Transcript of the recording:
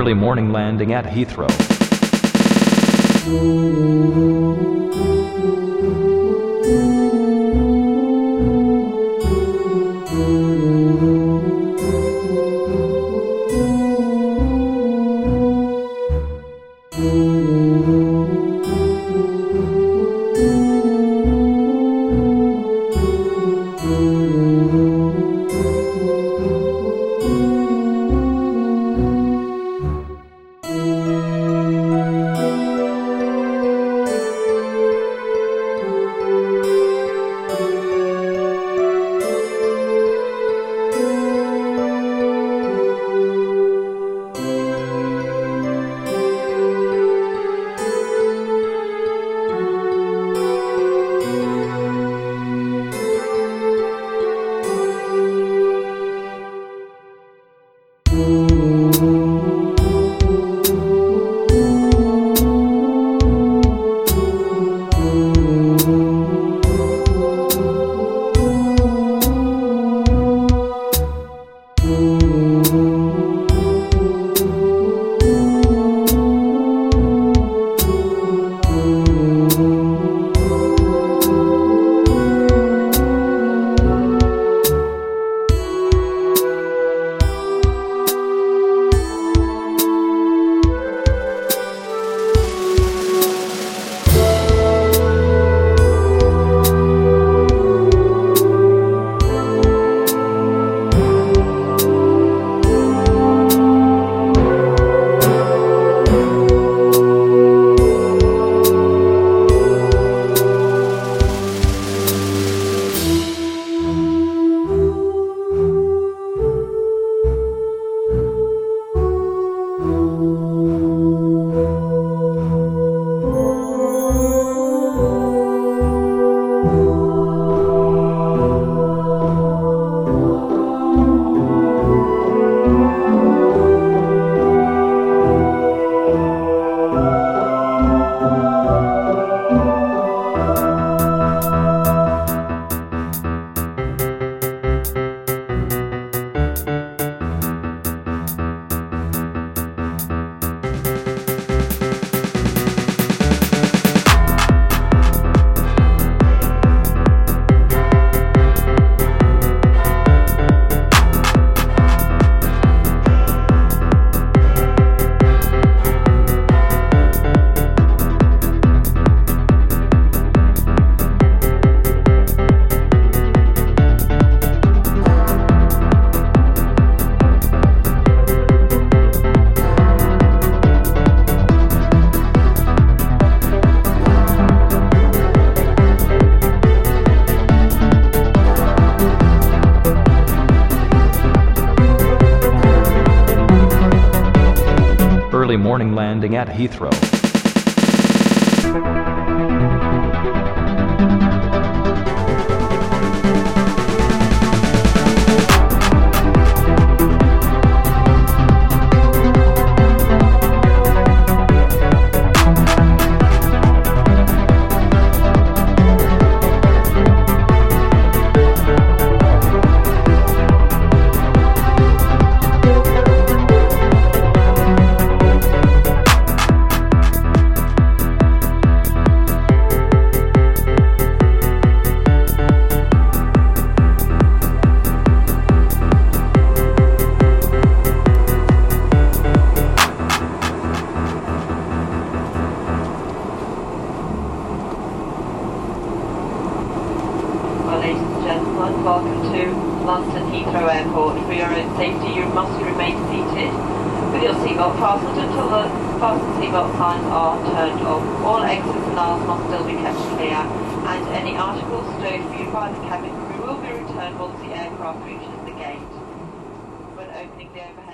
Early morning landing at Heathrow. Early morning landing at Heathrow. Ladies and gentlemen, welcome to London Heathrow Airport. For your own safety, you must remain seated with your seatbelt fastened until the fasten seatbelt signs are turned off. All exits and aisles must still be kept clear, and any articles stowed for you by the cabin crew will be returned once the aircraft reaches the gate. When opening the overhead